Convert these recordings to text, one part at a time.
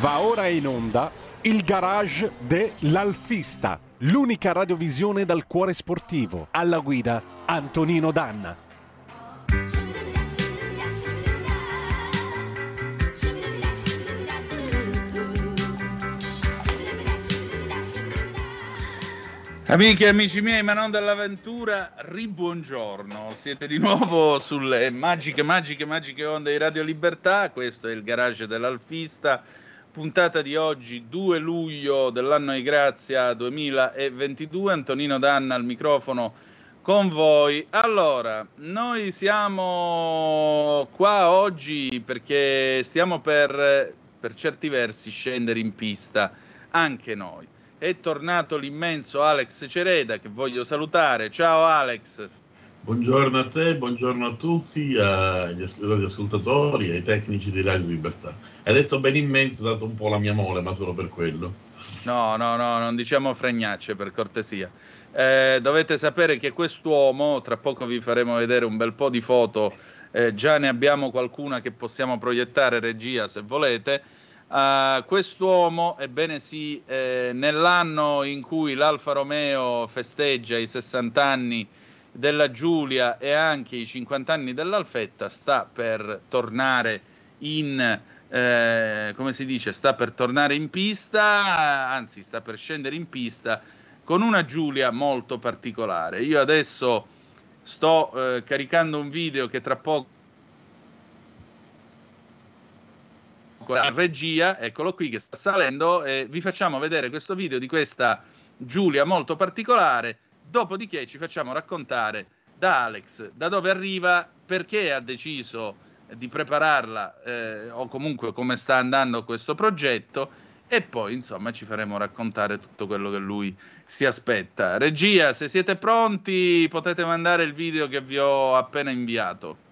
Va ora in onda il garage dell'Alfista, l'unica radiovisione dal cuore sportivo. Alla guida Antonino Danna. Amiche e amici miei, ma non dell'avventura, ribuongiorno. Siete di nuovo sulle magiche, magiche, magiche onde di Radio Libertà. Questo è il garage dell'Alfista. Puntata di oggi, 2 luglio dell'anno di grazia 2022. Antonino Danna al microfono con voi. Allora, noi siamo qua oggi perché stiamo per, per certi versi scendere in pista, anche noi è tornato l'immenso Alex Cereda che voglio salutare. Ciao Alex. Buongiorno a te, buongiorno a tutti, agli ascoltatori, ai tecnici di Radio Libertà. Hai detto ben immenso, dato un po' la mia mole, ma solo per quello. No, no, no, non diciamo fregnacce per cortesia. Eh, dovete sapere che quest'uomo, tra poco vi faremo vedere un bel po' di foto, eh, già ne abbiamo qualcuna che possiamo proiettare, regia, se volete Uh, quest'uomo, ebbene sì, eh, nell'anno in cui l'Alfa Romeo festeggia i 60 anni della Giulia e anche i 50 anni dell'Alfetta, sta per tornare in, eh, come si dice, sta per tornare in pista, anzi sta per scendere in pista con una Giulia molto particolare. Io adesso sto eh, caricando un video che tra poco la regia, eccolo qui che sta salendo, e vi facciamo vedere questo video di questa Giulia molto particolare, dopodiché ci facciamo raccontare da Alex da dove arriva, perché ha deciso di prepararla eh, o comunque come sta andando questo progetto e poi insomma ci faremo raccontare tutto quello che lui si aspetta. Regia, se siete pronti potete mandare il video che vi ho appena inviato.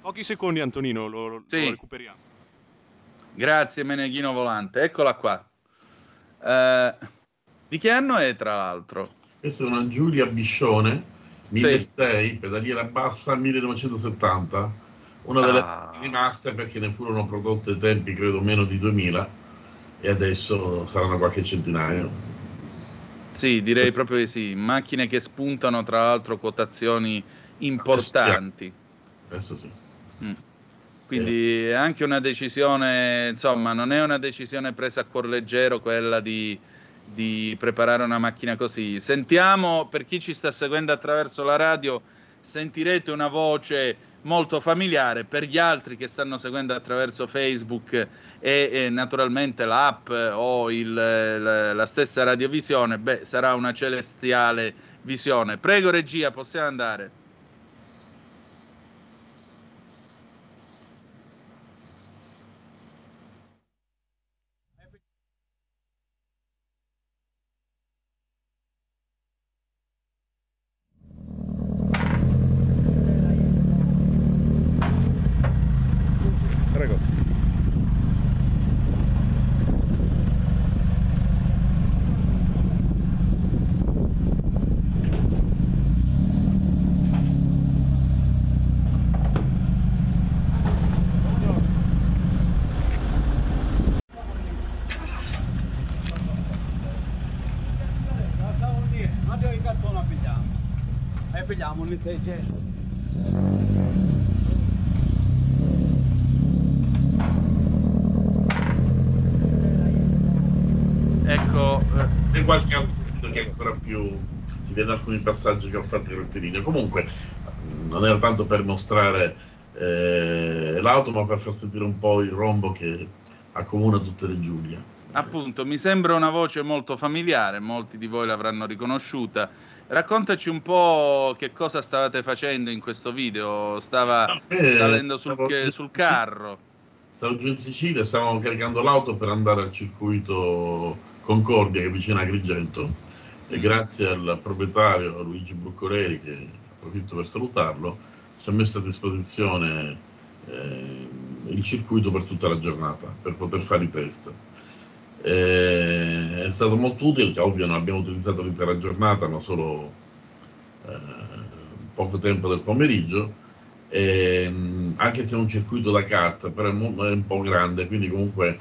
Pochi secondi Antonino, lo, sì. lo recuperiamo. Grazie Meneghino Volante, eccola qua. Eh, di che anno è tra l'altro? Questa è una Giulia Biscione, 1006, sì. pedaliera bassa 1970, una delle ah. rimaste perché ne furono prodotte tempi credo meno di 2000 e adesso saranno qualche centinaio. Sì, direi proprio di sì, macchine che spuntano tra l'altro quotazioni importanti. Adesso sì. Mm. Quindi è anche una decisione, insomma, non è una decisione presa a cuor leggero quella di, di preparare una macchina così. Sentiamo, per chi ci sta seguendo attraverso la radio, sentirete una voce molto familiare, per gli altri che stanno seguendo attraverso Facebook e, e naturalmente l'app o il, la, la stessa radiovisione, beh, sarà una celestiale visione. Prego regia, possiamo andare. Intelligente. Ecco, eh. e qualche altro che è ancora più si vede alcuni passaggi che ho fatto in rettilineo. Comunque, non era tanto per mostrare eh, l'auto, ma per far sentire un po' il rombo che accomuna tutte le Giulia. Appunto, mi sembra una voce molto familiare, molti di voi l'avranno riconosciuta Raccontaci un po' che cosa stavate facendo in questo video. Stava eh, salendo sul, che, sul, carro. Stavo giù in Sicilia, stavamo caricando l'auto per andare al circuito Concordia che è vicino a Agrigento e grazie al proprietario Luigi Bruccoreri, che approfitto per salutarlo, ci ha messo a disposizione eh, il circuito per tutta la giornata per poter fare i test. Eh, è stato molto utile, ovvio non abbiamo utilizzato l'intera giornata, ma solo eh, poco tempo del pomeriggio. ehm, anche se è un circuito da kart, però è un po' grande, quindi comunque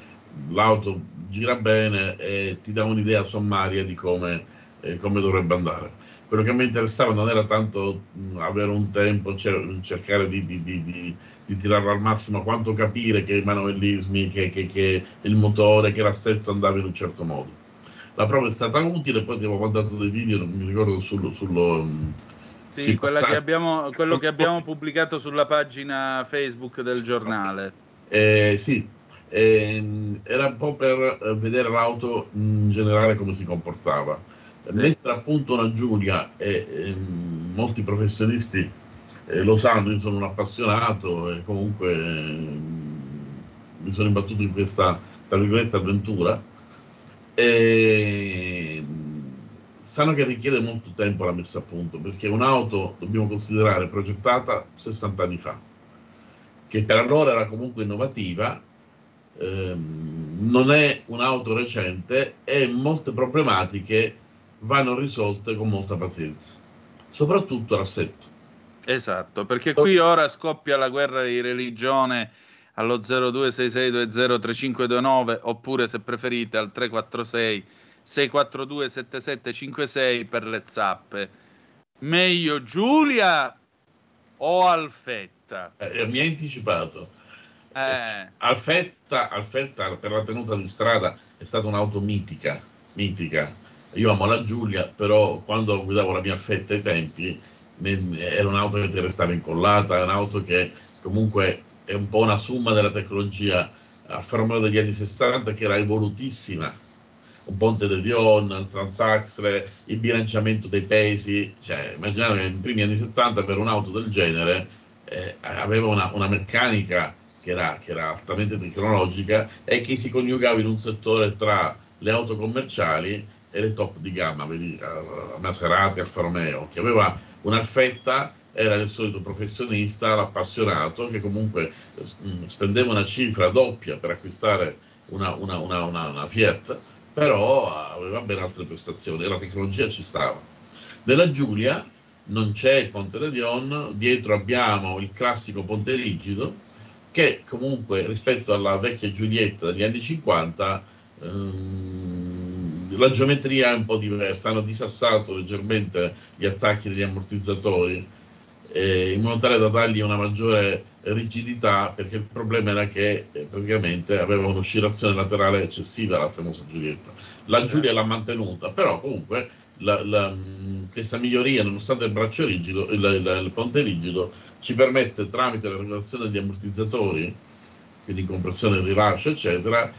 l'auto gira bene e ti dà un'idea sommaria di come, eh, come dovrebbe andare quello che mi interessava non era tanto mh, avere un tempo, cer- cercare di, di, di, di, tirarlo al massimo, quanto capire che i manuellismi, che, che, che, il motore, che l'assetto andava in un certo modo. La prova è stata utile, poi ti avevo mandato dei video, non mi ricordo sullo... sullo sì, che abbiamo, quello che abbiamo pubblicato sulla pagina Facebook del giornale. Eh, sì, eh, era un po' per vedere l'auto in generale come si comportava mentre appunto una Giulia e, e molti professionisti eh, lo sanno, io sono un appassionato e comunque eh, mi sono imbattuto in questa, tra virgolette, avventura. E sanno che richiede molto tempo la messa a punto perché un'auto dobbiamo considerare progettata 60 anni fa che per allora era comunque innovativa ehm, non è un'auto recente e molte problematiche vanno risolte con molta pazienza, soprattutto l'assetto. Esatto, perché qui ora scoppia la guerra di religione allo 0266203529 oppure se preferite al 346 642 7756 per le zappe. Meglio Giulia o Alfetta? Eh, mi hai anticipato. Eh. Alfetta, Alfetta per la tenuta di strada è stata un'auto mitica, mitica io amo la Giulia, però quando guidavo la mia fetta ai tempi era un'auto che ti restava incollata, è un'auto che comunque è un po' una somma della tecnologia Alfa Romeo degli anni 60 che era evolutissima. Un ponte de Dion, il transaxle, il bilanciamento dei pesi, cioè immaginate che nei primi anni 70 per un'auto del genere eh, aveva una, una meccanica che era, che era altamente tecnologica e che si coniugava in un settore tra le auto commerciali e le top di gamma, vedi, Maserati, Alfa Romeo, che aveva un'alfetta, era il solito professionista, l'appassionato, che comunque mm, spendeva una cifra doppia per acquistare una, una, una, una Fiat, però aveva ben altre prestazioni la tecnologia ci stava. Nella Giulia non c'è il ponte de Dion, dietro abbiamo il classico ponte rigido, che comunque rispetto alla vecchia Giulietta degli anni 50 ehm, la geometria è un po' diversa, hanno disassato leggermente gli attacchi degli ammortizzatori eh, in modo tale da dargli una maggiore rigidità perché il problema era che eh, praticamente aveva un'oscillazione laterale eccessiva la famosa Giulietta. La Giulia l'ha mantenuta, però comunque la, la, questa miglioria, nonostante il braccio rigido, il, il, il, ponte rigido, ci permette tramite la regolazione degli ammortizzatori, quindi compressione, rilascio, eccetera,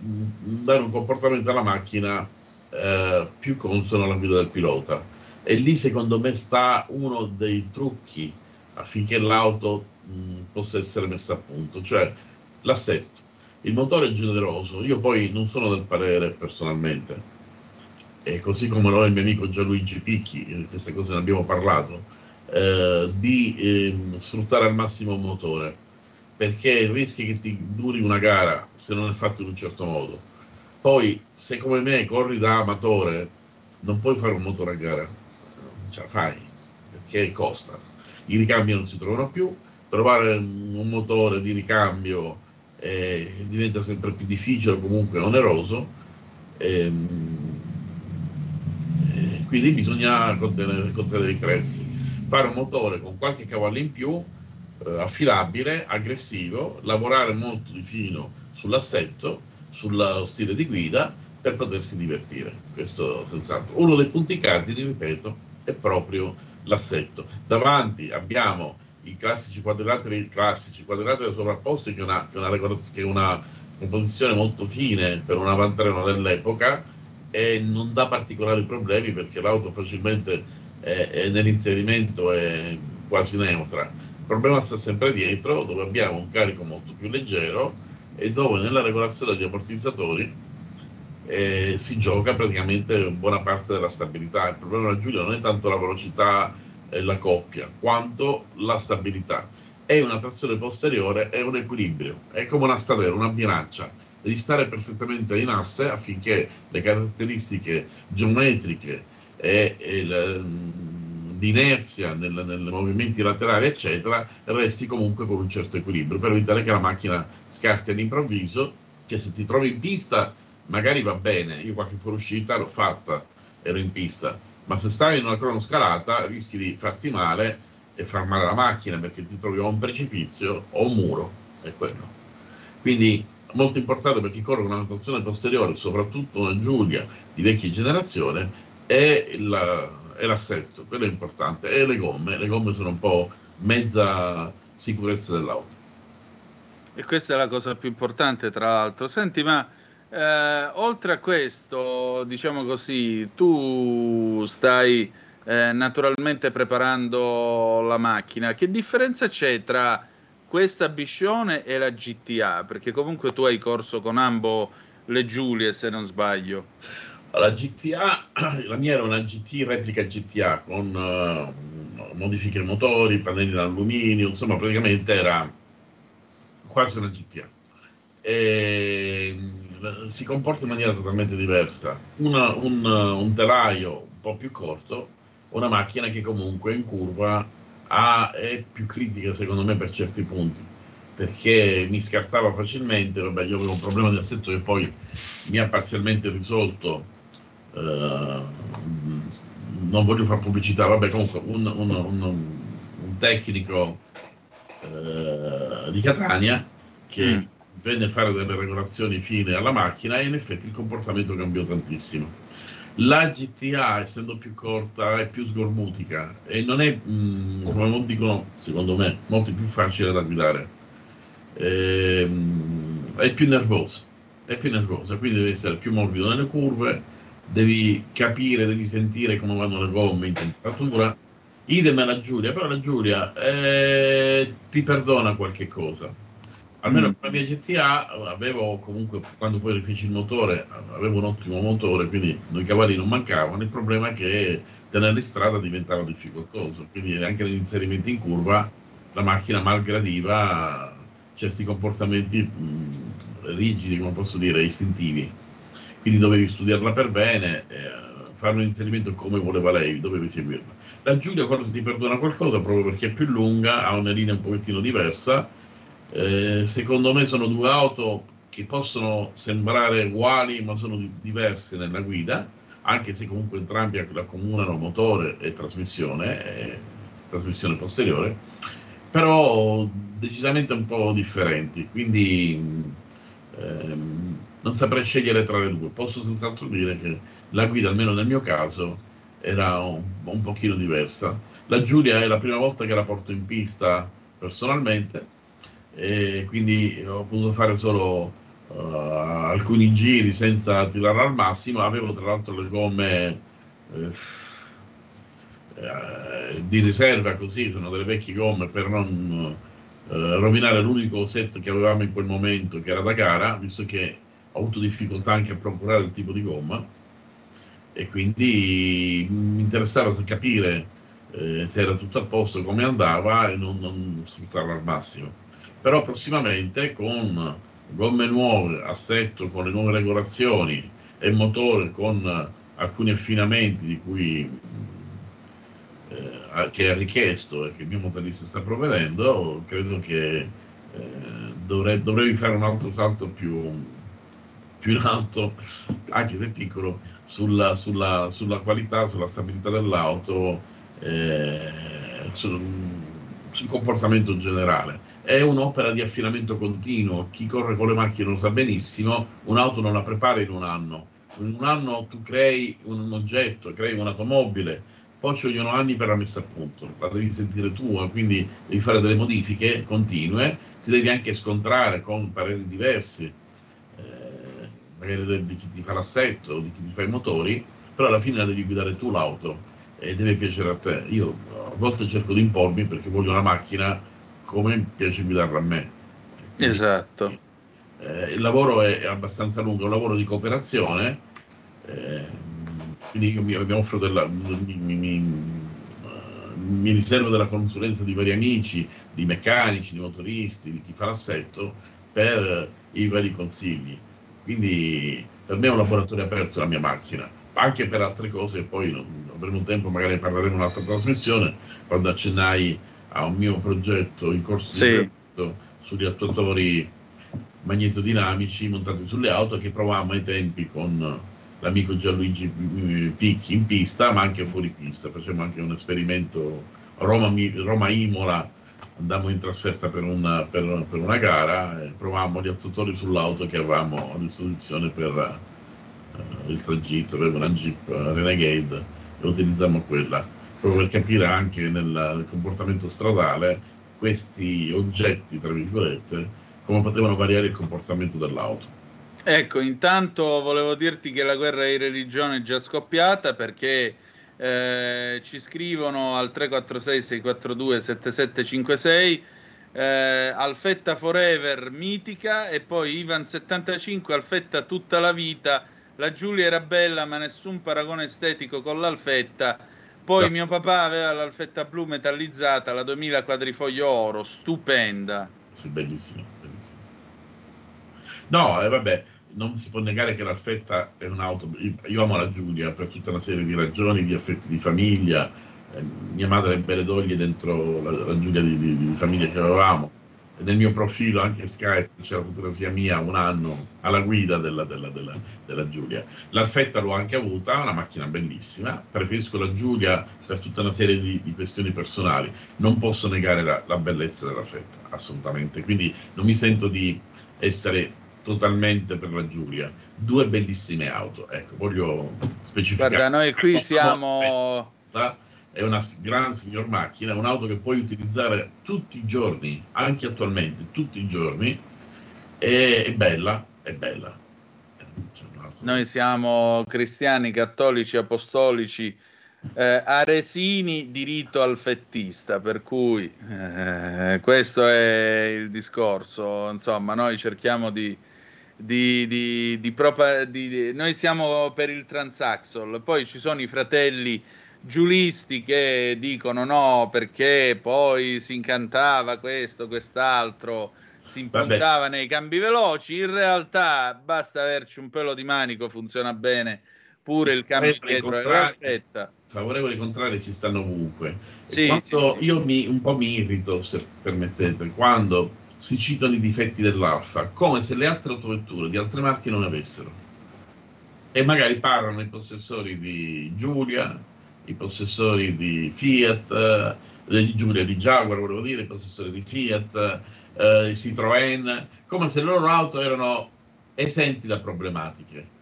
dare un comportamento alla macchina eh, più consono alla guida del pilota. E lì secondo me sta uno dei trucchi affinché l'auto mh, possa essere messa a punto, cioè l'assetto. Il motore è generoso, io poi non sono del parere personalmente, e così come lo è il mio amico Gianluigi Picchi, queste cose ne abbiamo parlato, eh, di eh, sfruttare al massimo il motore perché rischi che ti duri una gara se non è fatto in un certo modo. Poi, se come me corri da amatore, non puoi fare un motore a gara, non ce la fai, perché costa. I ricambi non si trovano più, trovare un motore di ricambio eh, diventa sempre più difficile comunque oneroso, ehm, eh, quindi bisogna contenere, contenere i prezzi. Fare un motore con qualche cavallo in più eh, affilabile, aggressivo, lavorare molto di fino sull'assetto, sullo stile di guida per potersi divertire. Questo senz'altro. Uno dei punti cardini, ripeto, è proprio l'assetto. Davanti abbiamo i classici quadrilateri, classici quadrilateri sovrapposti che è una, una, una composizione molto fine per un avantreno dell'epoca e non dà particolari problemi perché l'auto facilmente è, è nell'inserimento è quasi neutra problema sta sempre dietro, dove abbiamo un carico molto più leggero e dove nella regolazione degli ammortizzatori eh, si gioca praticamente buona parte della stabilità. Il problema della Giulia non è tanto la velocità e la coppia, quanto la stabilità. È una trazione posteriore, è un equilibrio, è come una stadera, una bilancia. Devi stare perfettamente in asse affinché le caratteristiche geometriche e, e le, di inerzia nel, movimenti laterali, eccetera, resti comunque con un certo equilibrio. Per evitare che la macchina scarti all'improvviso, che se ti trovi in pista magari va bene, io qualche fuoriuscita l'ho fatta, ero in pista, ma se stai in una cronoscalata rischi di farti male e far male alla macchina perché ti trovi a un precipizio o un muro, è quello. Quindi molto importante per chi corre con una trazione posteriore, soprattutto una Giulia di vecchia generazione, è, la, è l'assetto, quello è importante, e le gomme, le gomme sono un po' mezza sicurezza dell'auto. E questa è la cosa più importante, tra l'altro. Senti, ma eh, oltre a questo, diciamo così, tu stai eh, naturalmente preparando la macchina. Che differenza c'è tra questa Biscione e la GTA? Perché comunque tu hai corso con ambo le Giulie, se non sbaglio. La GTA, la mia era una GT replica GTA con uh, modifiche motori, pannelli in alluminio, insomma praticamente era quasi una GTA. E, mm, si comporta in maniera totalmente diversa. Una, un, un telaio un po' più corto, una macchina che comunque in curva ha, è più critica secondo me per certi punti perché mi scartava facilmente, vabbè io avevo un problema di assetto che poi mi ha parzialmente risolto, eh, non voglio fare pubblicità, vabbè comunque un, un, un, un tecnico eh, di Catania che mm. venne a fare delle regolazioni fine alla macchina e in effetti il comportamento cambiò tantissimo. La GTA, essendo più corta, è più sgormutica e non è, mh, mm, come non dicono, secondo me, molto più facile da guidare. E, ehm, mh, è più nervosa, è più nervosa, quindi devi essere più morbido nelle curve, devi capire, devi sentire come vanno le gomme in temperatura. Idem la Giulia, però la Giulia eh, ti perdona qualche cosa almeno mm. con la mia GTA avevo comunque, quando poi rifeci il motore, avevo un ottimo motore, quindi i cavalli non mancavano, il problema è che tenerli in strada diventava difficoltoso, quindi anche negli inserimenti in curva la macchina malgradiva certi comportamenti mh, rigidi, come posso dire, istintivi. Quindi dovevi studiarla per bene, eh, fare un inserimento come voleva lei, dovevi seguirla. La Giulia forse ti perdona qualcosa proprio perché è più lunga, ha una linea un pochettino diversa, eh, secondo me sono due auto che possono sembrare uguali ma sono di- diverse nella guida, anche se comunque entrambi accomunano motore e trasmissione, e trasmissione posteriore, però decisamente un po' differenti, quindi ehm, non saprei scegliere tra le due. Posso senz'altro dire che la guida, almeno nel mio caso, era un, un pochino diversa. La Giulia è la prima volta che la porto in pista personalmente e quindi ho potuto fare solo uh, alcuni giri senza tirare al massimo. Avevo tra l'altro le gomme eh, eh, di riserva, così sono delle vecchie gomme per non eh, rovinare l'unico set che avevamo in quel momento, che era da gara, visto che ho avuto difficoltà anche a procurare il tipo di gomma e quindi mi interessava capire eh, se era tutto a posto, come andava e non, non sfruttarlo al massimo. Però prossimamente con gomme nuove, assetto con le nuove regolazioni e motore con alcuni affinamenti di cui eh, che ha richiesto e che il mio motorista sta provvedendo, credo che eh, dovrei, dovrei, fare un altro salto più, più in alto, anche se piccolo, sulla, sulla, sulla qualità, sulla stabilità dell'auto, eh, sul, sul comportamento generale è un'opera di affinamento continuo. Chi corre con le macchine lo sa benissimo, un'auto non la prepara in un anno. In un anno tu crei un oggetto, crei un'automobile, poi ci vogliono anni per la messa a punto, la devi sentire tua, quindi devi fare delle modifiche continue, ti devi anche scontrare con pareri diversi, eh, magari di chi ti fa l'assetto, di chi ti fa i motori, però alla fine la devi guidare tu l'auto e deve piacere a te. Io a volte cerco di impormi perché voglio una macchina come piace guidarla a me. Esatto. Eh, il lavoro è, abbastanza lungo, è un lavoro di cooperazione, eh, quindi io mi, mi offro della, mi, mi, mi, riservo della consulenza di vari amici, di meccanici, di motoristi, di chi fa l'assetto per i vari consigli. Quindi per me è un laboratorio aperto la mia macchina anche per altre cose, poi non, avremo tempo, magari parleremo in un'altra trasmissione, quando accennai a un mio progetto in corso sì. di sugli attuatori magnetodinamici montati sulle auto che provavamo ai tempi con l'amico Gianluigi Picchi in pista, ma anche fuori pista. Facciamo anche un esperimento Roma-Imola, andammo in trasferta per una, per, per una gara e provavamo gli attuatori sull'auto che avevamo a disposizione per uh, il tragitto, aveva una Jeep Renegade e utilizzammo quella, proprio per capire anche nel, nel comportamento stradale questi oggetti, tra virgolette, come potevano variare il comportamento dell'auto. Ecco, intanto volevo dirti che la guerra di religione è già scoppiata perché eh, ci scrivono al 346 642 7756 eh, Alfetta Forever mitica e poi Ivan 75 Alfetta tutta la vita la Giulia era bella ma nessun paragone estetico con l'Alfetta poi no. mio papà aveva l'Alfetta blu metallizzata la 2000 quadrifoglio oro stupenda sì, bellissimo, bellissimo. no, eh, vabbè non si può negare che l'Alfetta è un'auto. Io amo la Giulia per tutta una serie di ragioni, di affetti di famiglia. Eh, mia madre ebbe le doglie dentro la, la Giulia di, di, di, famiglia che avevamo. E nel mio profilo, anche Skype, c'è la fotografia mia un anno alla guida della, della, della, della Giulia. L'Alfetta l'ho anche avuta, una macchina bellissima. Preferisco la Giulia per tutta una serie di, di questioni personali. Non posso negare la, la bellezza dell'Alfetta, assolutamente. Quindi non mi sento di essere totalmente per la Giulia. Due bellissime auto, ecco, voglio specificare. Guarda, noi qui siamo... È una gran signor macchina, un'auto che puoi utilizzare tutti i giorni, anche attualmente, tutti i giorni, è, è bella, è bella. Noi siamo cristiani, cattolici, apostolici, eh, aresini di rito alfettista, per cui eh, questo è il discorso. Insomma, noi cerchiamo di, di, di, di, propa- di, noi siamo per il transaxol, poi ci sono i fratelli giulisti che dicono no perché poi si incantava questo, quest'altro, si impuntava Vabbè. nei cambi veloci, in realtà basta averci un pelo di manico, funziona bene pure il cambio dietro e la favorevoli contrari ci stanno ovunque. Sì, sì, io mi, un po' mi irrito, se permettete, quando si citano i difetti dell'Alfa, come se le altre autovetture di altre marche non avessero. E magari parlano i possessori di Giulia, i possessori di Fiat, eh, di Giulia di Jaguar, volevo dire, i possessori di Fiat, eh, Citroën, come se le loro auto erano esenti da problematiche.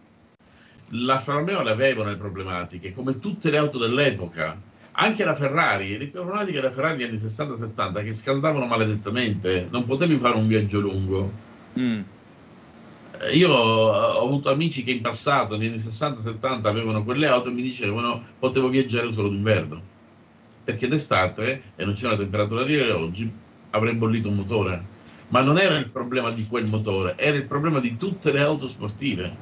La Romeo le avevano le problematiche, come tutte le auto dell'epoca anche la Ferrari, ricordate che la Ferrari negli anni 60-70 che scaldavano maledettamente, non potevi fare un viaggio lungo. Mm. Eh, io ho avuto amici che in passato, negli anni 60-70, avevano quelle auto e mi dicevano potevo viaggiare solo d'inverno, perché d'estate, e non c'è la temperatura di oggi, avrei bollito un motore. Ma non era il problema di quel motore, era il problema di tutte le auto sportive.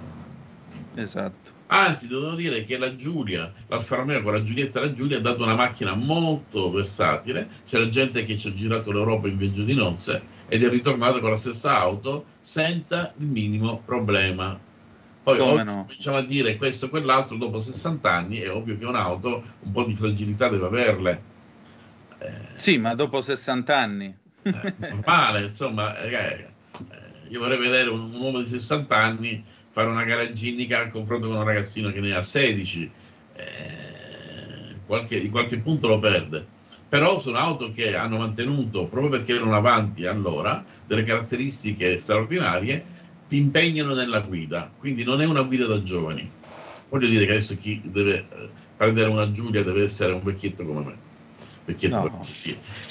Esatto. Anzi, devo dire che la Giulia, l'Alfa Romeo con la Giulietta e la Giulia ha dato una macchina molto versatile. C'era gente che ci ha girato l'Europa in viaggio di nozze ed è ritornato con la stessa auto senza il minimo problema. Poi Come oggi no? cominciamo a dire questo e quell'altro dopo 60 anni, è ovvio che un'auto un po' di fragilità deve averle. Eh, sì, ma dopo 60 anni. eh, normale, insomma, eh, eh, io vorrei vedere un, un uomo di 60 anni fare una gara ginnica a confronto con un ragazzino che ne ha 16, eh, qualche, in qualche punto lo perde. Però sono auto che hanno mantenuto, proprio perché erano avanti allora, delle caratteristiche straordinarie, ti impegnano nella guida, quindi non è una guida da giovani. Voglio dire che adesso chi deve eh, prendere una Giulia deve essere un vecchietto come me. Vecchietto no.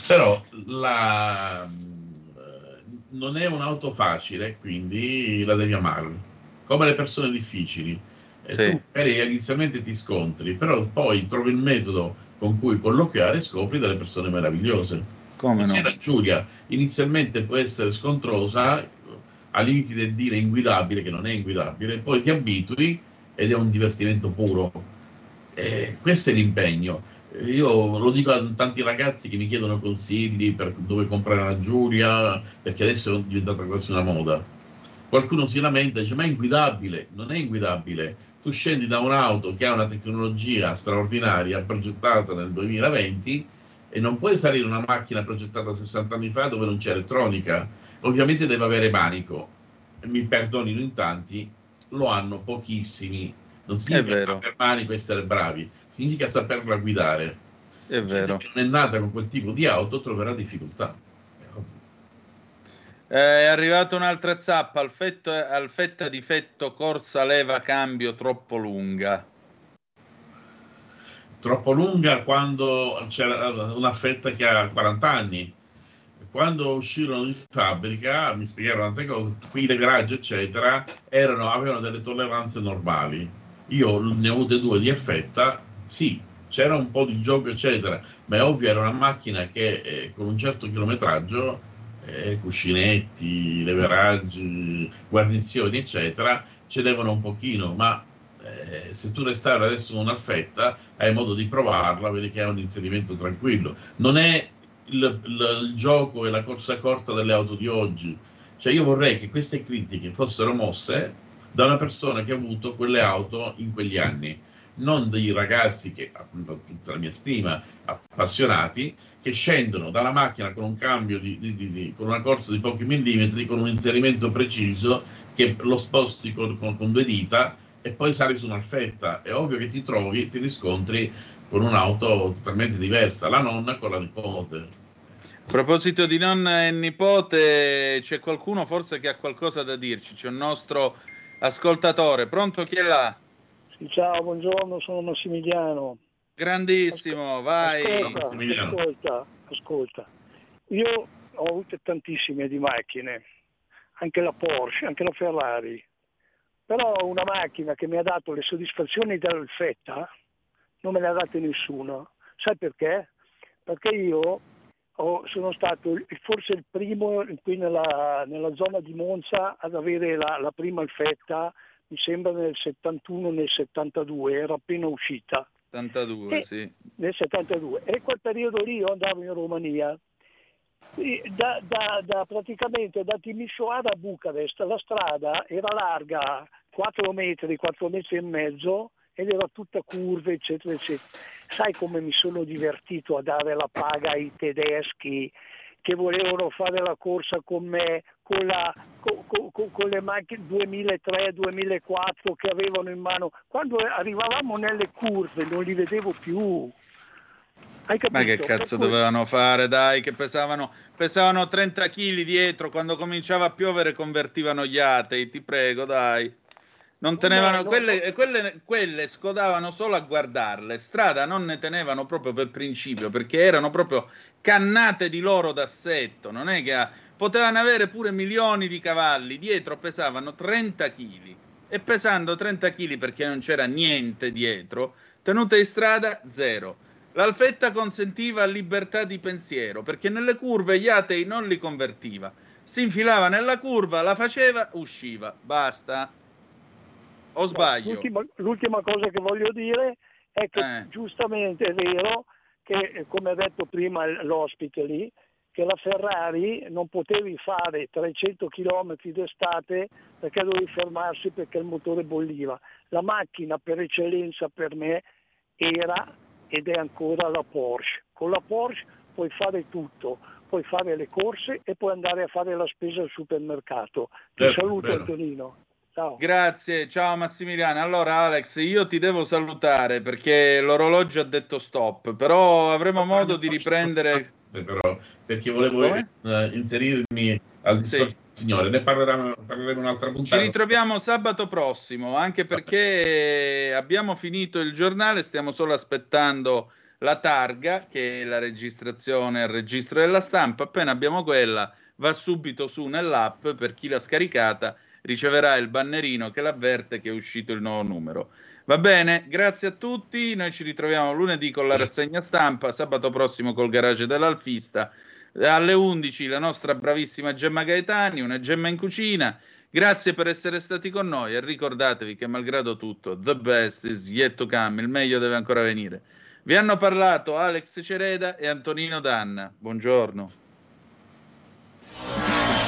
Però la, eh, non è un'auto facile, quindi la devi amare come le persone difficili. E sì. tu magari inizialmente ti scontri, però poi trovi il metodo con cui colloquiare e scopri delle persone meravigliose. Come no? La Giulia inizialmente può essere scontrosa, a limiti del dire inguidabile, che non è inguidabile, poi ti abitui ed è un divertimento puro. E questo è l'impegno. Io lo dico a tanti ragazzi che mi chiedono consigli per dove comprare la Giulia, perché adesso è diventata quasi una moda qualcuno si lamenta e dice ma è inguidabile, non è inguidabile, tu scendi da un'auto che ha una tecnologia straordinaria progettata nel 2020 e non puoi salire una macchina progettata 60 anni fa dove non c'è elettronica. Ovviamente deve avere manico. Mi perdonino in tanti, lo hanno pochissimi. Non significa avere manico essere bravi, significa saperla guidare. È vero. Chi non è nata con quel tipo di auto troverà difficoltà. Eh, è arrivata un'altra zappa, alfetta, alfetta difetto corsa leva cambio troppo lunga. Troppo lunga quando c'era una fetta che ha 40 anni. Quando uscirono di fabbrica, mi spiegarono tante cose, qui le garage eccetera, erano, avevano delle tolleranze normali. Io ne ho avute due di effetta, sì, c'era un po' di gioco eccetera, ma è ovvio era una macchina che eh, con un certo chilometraggio eh, cuscinetti, leveraggi, guarnizioni, eccetera, cedevano un pochino, ma eh, se tu restauri adesso un'alfetta, hai modo di provarla, vedi che è un inserimento tranquillo. Non è il, il, il gioco e la corsa corta delle auto di oggi. Cioè io vorrei che queste critiche fossero mosse da una persona che ha avuto quelle auto in quegli anni non dei ragazzi che, appunto, tutta la mia stima, appassionati, che scendono dalla macchina con un cambio di, di, di, con una corsa di pochi millimetri, con un inserimento preciso, che lo sposti con, con, con due dita e poi sali su un'alfetta. È ovvio che ti trovi, ti riscontri con un'auto totalmente diversa, la nonna con la nipote. A proposito di nonna e nipote, c'è qualcuno forse che ha qualcosa da dirci? C'è un nostro ascoltatore. Pronto chi è là? Sì, ciao, buongiorno, sono Massimiliano. Grandissimo, vai. Ascolta, ascolta, ascolta. Io ho avuto tantissime di macchine, anche la Porsche, anche la Ferrari, però una macchina che mi ha dato le soddisfazioni dell'Alfetta non me ne ha date nessuno. Sai perché? Perché io ho, sono stato forse il primo qui nella, nella, zona di Monza ad avere la, la prima Alfetta mi sembra nel 71, nel 72, era appena uscita. 72, e, sì. Nel 72. E quel periodo lì io andavo in Romania. Da, da, da, praticamente da Timisoara a Bucarest la strada era larga 4 metri, 4 metri e mezzo ed era tutta curve eccetera eccetera. Sai come mi sono divertito a dare la paga ai tedeschi che volevano fare la corsa con me, con, la, con, con, con le macchine 2003-2004 che avevano in mano. Quando arrivavamo nelle curve non li vedevo più. Ma che cazzo dovevano fare? Dai, che pesavano, pesavano 30 kg dietro. Quando cominciava a piovere, convertivano gli atei. Ti prego, dai. Non tenevano, no, quelle. Quelle, quelle, scodavano solo a guardarle. Strada non ne tenevano proprio per principio perché erano proprio cannate di loro d'assetto, non è che ha... potevano avere pure milioni di cavalli, dietro pesavano 30 kg e pesando 30 kg perché non c'era niente dietro, tenute in strada zero. L'alfetta consentiva libertà di pensiero perché nelle curve gli atei non li convertiva. Si infilava nella curva, la faceva, usciva, basta. O sbaglio? L'ultima, l'ultima cosa che voglio dire è che eh. giustamente è vero che, come ha detto prima l'ospite lì, che la Ferrari non potevi fare 300 km d'estate perché dovevi fermarsi perché il motore bolliva. La macchina per eccellenza per me era ed è ancora la Porsche. Con la Porsche puoi fare tutto, puoi fare le corse e puoi andare a fare la spesa al supermercato. Ti certo, saluto bello. Antonino. Ciao. Grazie, ciao Massimiliano. Allora Alex, io ti devo salutare perché l'orologio ha detto stop, però avremo Ma modo di riprendere... Però, perché volevo eh, inserirmi al discorso sì. signore, ne parleremo, parleremo un'altra puntata. Ci ritroviamo sabato prossimo, anche perché abbiamo finito il giornale, stiamo solo aspettando la targa, che è la registrazione al registro della stampa. Appena abbiamo quella, va subito su nell'app per chi l'ha scaricata riceverà il bannerino che l'avverte che è uscito il nuovo numero. Va bene, grazie a tutti. Noi ci ritroviamo lunedì con la rassegna stampa, sabato prossimo col garage dell'Alfista. Alle 11 la nostra bravissima Gemma Gaetani, una gemma in cucina. Grazie per essere stati con noi e ricordatevi che malgrado tutto, the best is yet to come, il meglio deve ancora venire. Vi hanno parlato Alex Cereda e Antonino Danna. Buongiorno.